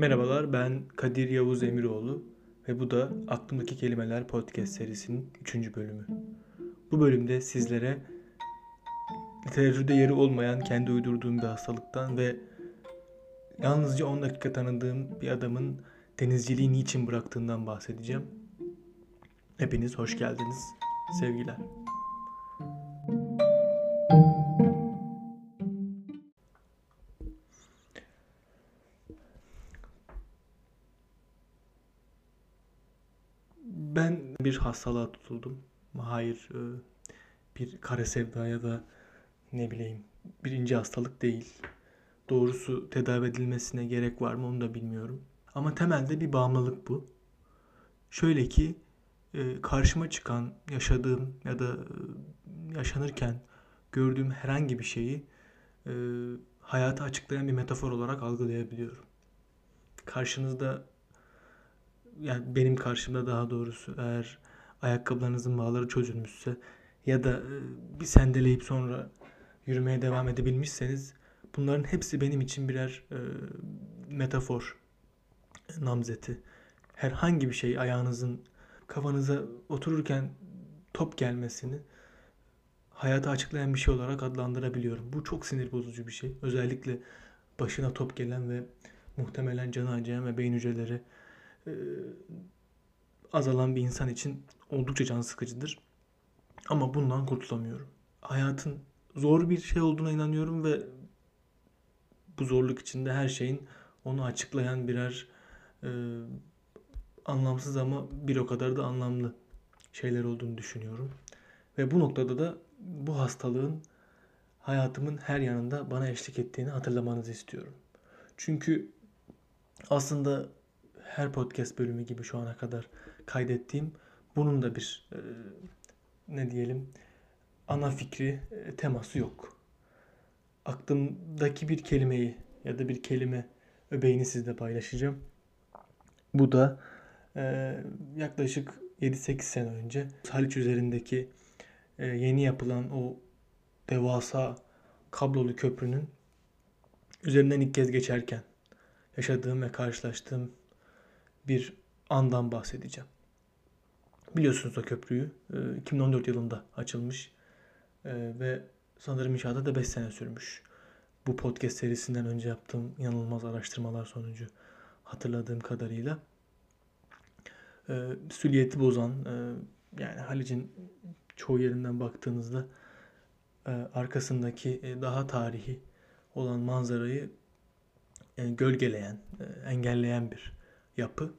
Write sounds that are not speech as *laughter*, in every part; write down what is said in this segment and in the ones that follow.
Merhabalar ben Kadir Yavuz Emiroğlu ve bu da Aklımdaki Kelimeler podcast serisinin 3. bölümü. Bu bölümde sizlere literatürde yeri olmayan kendi uydurduğum bir hastalıktan ve yalnızca 10 dakika tanıdığım bir adamın denizciliği niçin bıraktığından bahsedeceğim. Hepiniz hoş geldiniz. Sevgiler. Bir hastalığa tutuldum. Hayır, e, bir kara sevda ya da ne bileyim birinci hastalık değil. Doğrusu tedavi edilmesine gerek var mı onu da bilmiyorum. Ama temelde bir bağımlılık bu. Şöyle ki e, karşıma çıkan, yaşadığım ya da e, yaşanırken gördüğüm herhangi bir şeyi hayatı açıklayan bir metafor olarak algılayabiliyorum. Karşınızda yani benim karşımda daha doğrusu eğer ayakkabılarınızın bağları çözülmüşse ya da e, bir sendeleyip sonra yürümeye devam edebilmişseniz bunların hepsi benim için birer e, metafor namzeti. Herhangi bir şey ayağınızın kafanıza otururken top gelmesini hayatı açıklayan bir şey olarak adlandırabiliyorum. Bu çok sinir bozucu bir şey. Özellikle başına top gelen ve muhtemelen canı acıyan ve beyin hücreleri e, azalan bir insan için oldukça can sıkıcıdır. Ama bundan kurtulamıyorum. Hayatın zor bir şey olduğuna inanıyorum ve bu zorluk içinde her şeyin onu açıklayan birer e, anlamsız ama bir o kadar da anlamlı şeyler olduğunu düşünüyorum. Ve bu noktada da bu hastalığın hayatımın her yanında bana eşlik ettiğini hatırlamanızı istiyorum. Çünkü aslında her podcast bölümü gibi şu ana kadar kaydettiğim bunun da bir e, ne diyelim ana fikri e, teması yok. Aklımdaki bir kelimeyi ya da bir kelime öbeğini sizle paylaşacağım. Bu da e, yaklaşık 7-8 sene önce Haliç üzerindeki e, yeni yapılan o devasa kablolu köprünün üzerinden ilk kez geçerken yaşadığım ve karşılaştığım bir andan bahsedeceğim. Biliyorsunuz o köprüyü 2014 e, yılında açılmış e, ve sanırım inşaata da 5 sene sürmüş. Bu podcast serisinden önce yaptığım inanılmaz araştırmalar sonucu hatırladığım kadarıyla. E, süliyeti bozan yani Halic'in çoğu yerinden baktığınızda arkasındaki daha tarihi olan manzarayı gölgeleyen, engelleyen bir yapı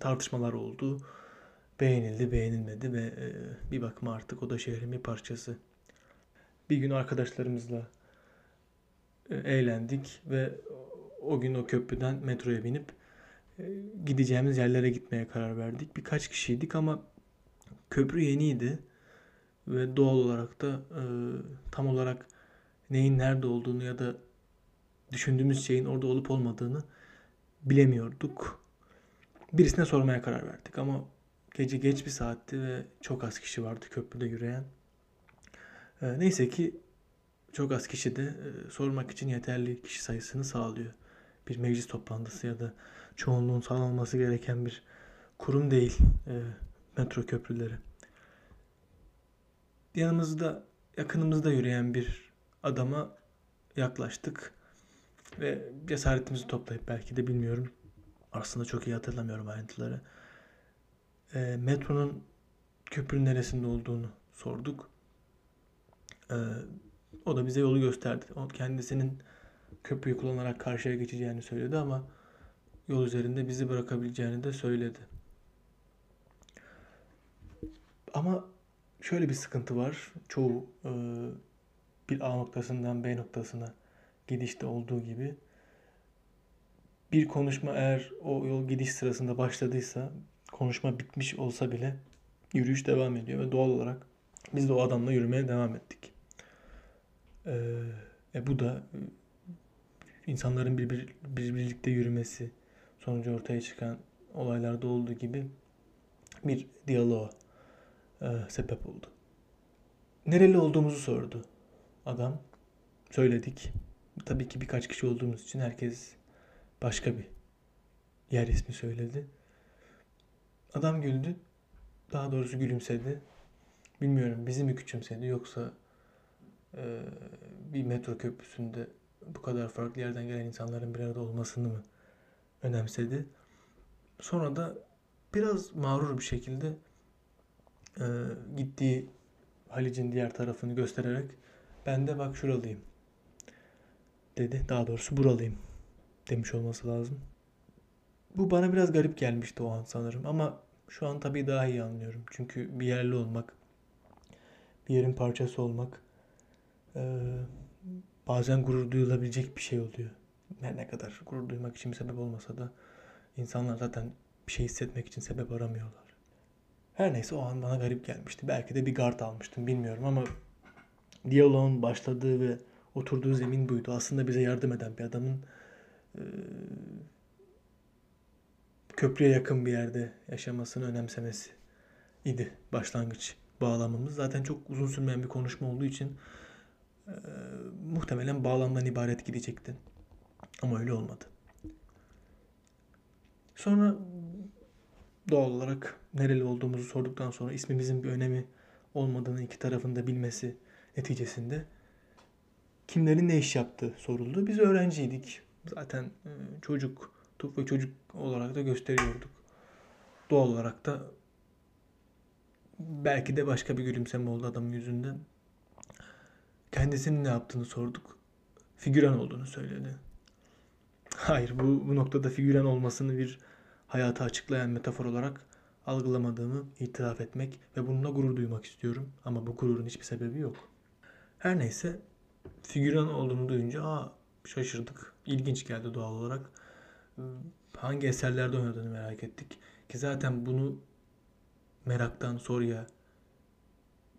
tartışmalar oldu. Beğenildi, beğenilmedi ve e, bir bakıma artık o da şehrin bir parçası. Bir gün arkadaşlarımızla e, eğlendik ve o gün o köprüden metroya binip e, gideceğimiz yerlere gitmeye karar verdik. Birkaç kişiydik ama köprü yeniydi ve doğal olarak da tam olarak neyin nerede olduğunu ya da düşündüğümüz şeyin orada olup olmadığını bilemiyorduk. Birisine sormaya karar verdik ama gece geç bir saatti ve çok az kişi vardı köprüde yürüyen. Ee, neyse ki çok az kişi de e, sormak için yeterli kişi sayısını sağlıyor. Bir meclis toplantısı ya da çoğunluğun sağlanması gereken bir kurum değil e, metro köprüleri. Yanımızda, yakınımızda yürüyen bir adama yaklaştık ve cesaretimizi toplayıp belki de bilmiyorum aslında çok iyi hatırlamıyorum ayrıntıları. E, metronun köprünün neresinde olduğunu sorduk. E, o da bize yolu gösterdi. O kendisinin köprüyü kullanarak karşıya geçeceğini söyledi ama yol üzerinde bizi bırakabileceğini de söyledi. Ama şöyle bir sıkıntı var. Çoğu e, bir A noktasından B noktasına gidişte olduğu gibi bir konuşma eğer o yol gidiş sırasında başladıysa konuşma bitmiş olsa bile yürüyüş devam ediyor ve doğal olarak biz de o adamla yürümeye devam ettik. Ee, e bu da e, insanların bir, bir, bir birlikte yürümesi sonucu ortaya çıkan olaylarda olduğu gibi bir diyaloğa e, sebep oldu. Nereli olduğumuzu sordu adam. Söyledik. Tabii ki birkaç kişi olduğumuz için herkes başka bir yer ismi söyledi. Adam güldü. Daha doğrusu gülümsedi. Bilmiyorum bizi mi küçümsedi yoksa e, bir metro köprüsünde bu kadar farklı yerden gelen insanların bir arada olmasını mı önemsedi. Sonra da biraz mağrur bir şekilde e, gittiği Halic'in diğer tarafını göstererek ben de bak şuralıyım dedi. Daha doğrusu buralıyım demiş olması lazım. Bu bana biraz garip gelmişti o an sanırım ama şu an tabii daha iyi anlıyorum. Çünkü bir yerli olmak, bir yerin parçası olmak e, bazen gurur duyulabilecek bir şey oluyor. Her ne kadar gurur duymak için bir sebep olmasa da insanlar zaten bir şey hissetmek için sebep aramıyorlar. Her neyse o an bana garip gelmişti. Belki de bir gard almıştım bilmiyorum ama diyaloğun başladığı ve oturduğu zemin buydu. Aslında bize yardım eden bir adamın e, köprüye yakın bir yerde yaşamasını önemsemesi idi başlangıç bağlamımız. Zaten çok uzun sürmeyen bir konuşma olduğu için e, muhtemelen bağlamdan ibaret gidecekti. Ama öyle olmadı. Sonra doğal olarak nereli olduğumuzu sorduktan sonra ismimizin bir önemi olmadığını iki tarafın da bilmesi neticesinde kimlerin ne iş yaptığı soruldu. Biz öğrenciydik. Zaten e, çocuk ve çocuk olarak da gösteriyorduk. Doğal olarak da belki de başka bir gülümseme oldu adamın yüzünde. Kendisinin ne yaptığını sorduk. Figüran olduğunu söyledi. Hayır bu, bu noktada figüran olmasını bir hayatı açıklayan metafor olarak algılamadığımı itiraf etmek ve bununla gurur duymak istiyorum. Ama bu gururun hiçbir sebebi yok. Her neyse figüran olduğunu duyunca aa şaşırdık. İlginç geldi doğal olarak. Hangi eserlerde oynadığını merak ettik. Ki zaten bunu meraktan soruya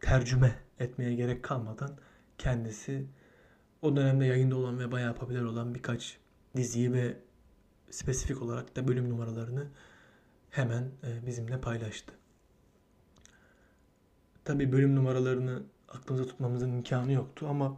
tercüme etmeye gerek kalmadan kendisi o dönemde yayında olan ve bayağı popüler olan birkaç diziyi ve spesifik olarak da bölüm numaralarını hemen e, bizimle paylaştı. Tabii bölüm numaralarını aklımıza tutmamızın imkanı yoktu ama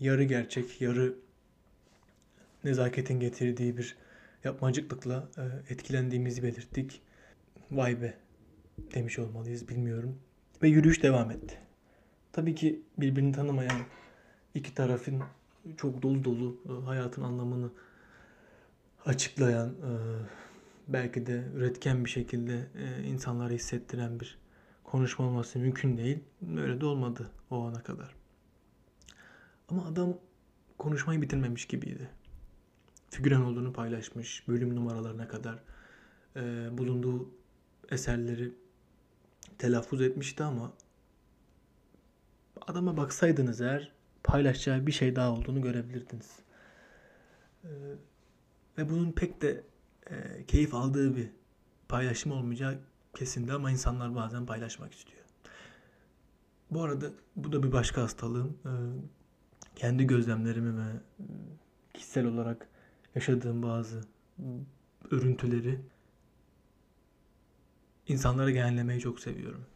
yarı gerçek, yarı nezaketin getirdiği bir yapmacıklıkla e, etkilendiğimizi belirttik. Vay be demiş olmalıyız bilmiyorum. Ve yürüyüş devam etti. Tabii ki birbirini tanımayan iki tarafın çok dolu dolu e, hayatın anlamını açıklayan, e, belki de üretken bir şekilde e, insanlara hissettiren bir konuşma olması mümkün değil. Öyle de olmadı o ana kadar. Ama adam konuşmayı bitirmemiş gibiydi. Figüran olduğunu paylaşmış, bölüm numaralarına kadar bulunduğu eserleri telaffuz etmişti ama adama baksaydınız eğer paylaşacağı bir şey daha olduğunu görebilirdiniz. Ee, ve bunun pek de e, keyif aldığı bir paylaşım olmayacağı kesindi ama insanlar bazen paylaşmak istiyor. Bu arada bu da bir başka hastalığım. Ee, kendi gözlemlerimi ve kişisel olarak yaşadığım bazı örüntüleri insanlara genellemeyi çok seviyorum.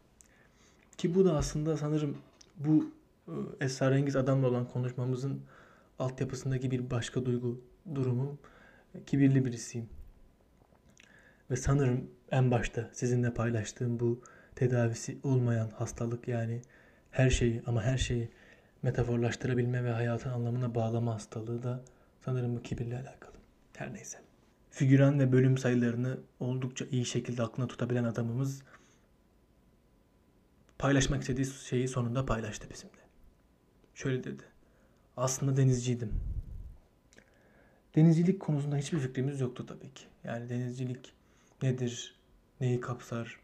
Ki bu da aslında sanırım bu e, esrarengiz adamla olan konuşmamızın altyapısındaki bir başka duygu durumum. Kibirli birisiyim. Ve sanırım en başta sizinle paylaştığım bu tedavisi olmayan hastalık yani her şeyi ama her şeyi metaforlaştırabilme ve hayatın anlamına bağlama hastalığı da sanırım bu kibirle alakalı. Her neyse figüran ve bölüm sayılarını oldukça iyi şekilde aklına tutabilen adamımız paylaşmak istediği şeyi sonunda paylaştı bizimle. Şöyle dedi. Aslında denizciydim. Denizcilik konusunda hiçbir fikrimiz yoktu tabii ki. Yani denizcilik nedir, neyi kapsar,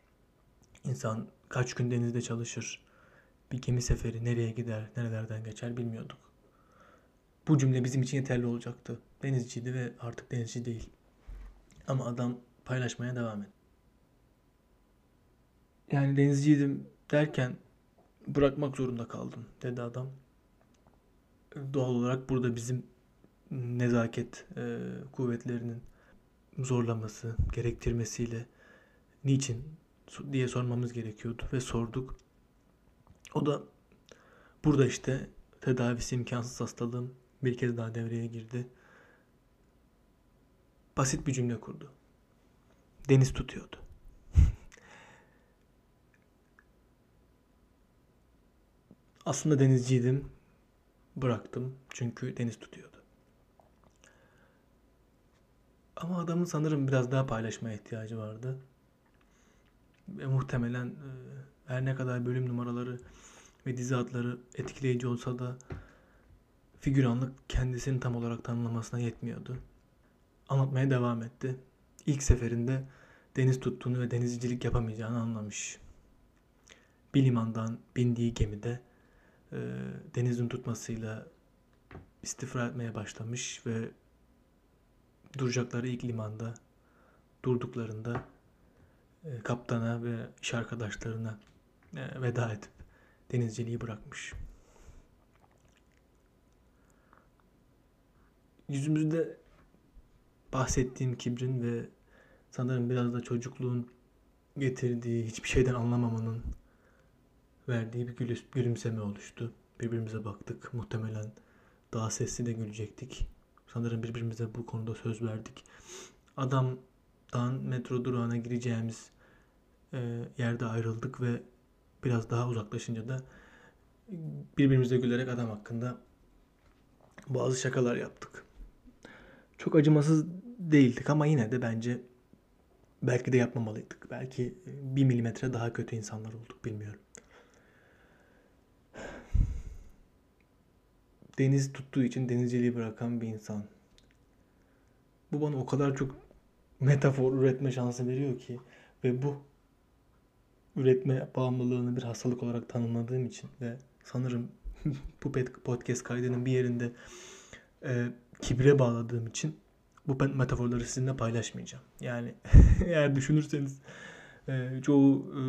insan kaç gün denizde çalışır, bir gemi seferi nereye gider, nerelerden geçer bilmiyorduk. Bu cümle bizim için yeterli olacaktı. Denizciydi ve artık denizci değil. Ama adam paylaşmaya devam et. Yani denizciydim derken bırakmak zorunda kaldım dedi adam. Doğal olarak burada bizim nezaket e, kuvvetlerinin zorlaması, gerektirmesiyle niçin diye sormamız gerekiyordu ve sorduk. O da burada işte tedavisi imkansız hastalığım bir kez daha devreye girdi basit bir cümle kurdu. deniz tutuyordu. *laughs* Aslında denizciydim. Bıraktım çünkü deniz tutuyordu. Ama adamın sanırım biraz daha paylaşmaya ihtiyacı vardı. Ve muhtemelen e, her ne kadar bölüm numaraları ve dizi adları etkileyici olsa da figüranlık kendisini tam olarak tanımlamasına yetmiyordu. Anlatmaya devam etti. İlk seferinde deniz tuttuğunu ve denizcilik yapamayacağını anlamış. Bir limandan bindiği gemide e, denizin tutmasıyla istifra etmeye başlamış ve duracakları ilk limanda durduklarında e, kaptana ve iş arkadaşlarına veda edip denizciliği bırakmış. Yüzümüzde bahsettiğim kibrin ve sanırım biraz da çocukluğun getirdiği hiçbir şeyden anlamamanın verdiği bir gülümseme oluştu. Birbirimize baktık. Muhtemelen daha sesli de gülecektik. Sanırım birbirimize bu konuda söz verdik. Adamdan metro durağına gireceğimiz e, yerde ayrıldık ve biraz daha uzaklaşınca da birbirimize gülerek adam hakkında bazı şakalar yaptık. Çok acımasız değildik ama yine de bence belki de yapmamalıydık. Belki bir milimetre daha kötü insanlar olduk bilmiyorum. Deniz tuttuğu için denizciliği bırakan bir insan. Bu bana o kadar çok metafor üretme şansı veriyor ki ve bu üretme bağımlılığını bir hastalık olarak tanımladığım için ve sanırım *laughs* bu podcast kaydının bir yerinde e, kibre bağladığım için bu metaforları sizinle paylaşmayacağım. Yani *laughs* eğer düşünürseniz e, çoğu e,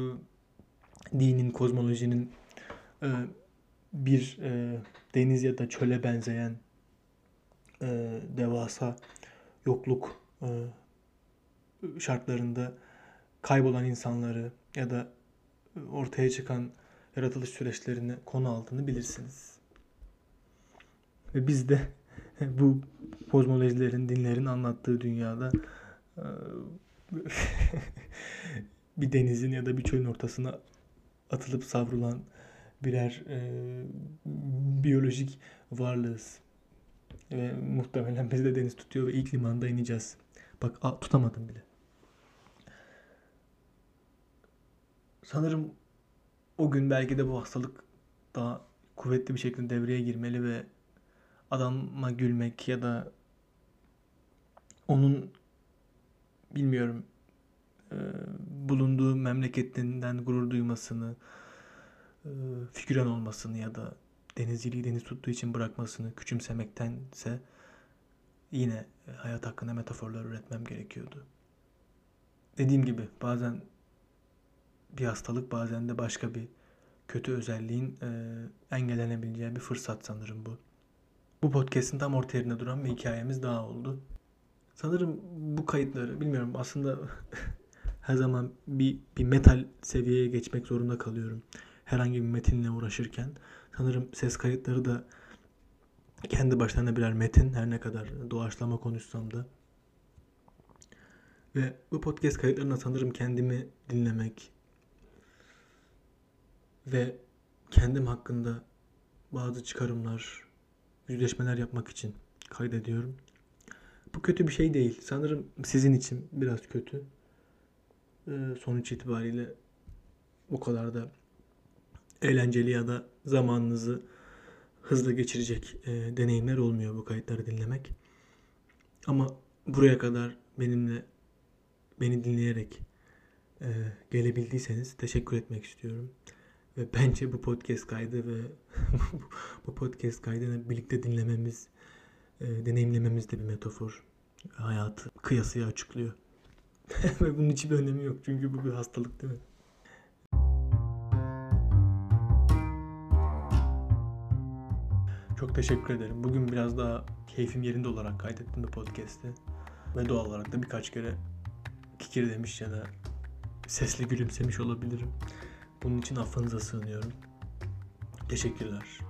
dinin, kozmolojinin e, bir e, deniz ya da çöle benzeyen e, devasa yokluk e, şartlarında kaybolan insanları ya da ortaya çıkan yaratılış süreçlerini konu aldığını bilirsiniz. Ve biz de *laughs* bu kozmolojilerin, dinlerin anlattığı dünyada e, *laughs* bir denizin ya da bir çölün ortasına atılıp savrulan birer e, biyolojik varlığız. Ve muhtemelen biz de deniz tutuyor ve ilk limanda ineceğiz. Bak a, tutamadım bile. Sanırım o gün belki de bu hastalık daha kuvvetli bir şekilde devreye girmeli ve adama gülmek ya da onun bilmiyorum e, bulunduğu memleketinden gurur duymasını, e, olmasını ya da denizciliği deniz tuttuğu için bırakmasını küçümsemektense yine hayat hakkında metaforlar üretmem gerekiyordu. Dediğim gibi bazen bir hastalık bazen de başka bir kötü özelliğin e, engellenebileceği bir fırsat sanırım bu. Bu podcast'in tam orta yerine duran bir hikayemiz daha oldu. Sanırım bu kayıtları bilmiyorum aslında *laughs* her zaman bir, bir metal seviyeye geçmek zorunda kalıyorum. Herhangi bir metinle uğraşırken. Sanırım ses kayıtları da kendi başlarına birer metin her ne kadar doğaçlama konuşsam da. Ve bu podcast kayıtlarına sanırım kendimi dinlemek ve kendim hakkında bazı çıkarımlar, yüzleşmeler yapmak için kaydediyorum. Bu kötü bir şey değil. Sanırım sizin için biraz kötü. Ee, sonuç itibariyle bu kadar da eğlenceli ya da zamanınızı hızlı geçirecek e, deneyimler olmuyor bu kayıtları dinlemek. Ama buraya kadar benimle beni dinleyerek e, gelebildiyseniz teşekkür etmek istiyorum. Ve bence bu podcast kaydı ve *laughs* bu podcast kaydını birlikte dinlememiz, e, deneyimlememiz de bir metafor. Hayatı kıyasıya açıklıyor. *laughs* ve bunun hiçbir önemi yok çünkü bu bir hastalık değil mi? Çok teşekkür ederim. Bugün biraz daha keyfim yerinde olarak kaydettim bu podcast'i. Ve doğal olarak da birkaç kere kikir demiş ya da sesli gülümsemiş olabilirim. Bunun için affınıza sığınıyorum. Teşekkürler.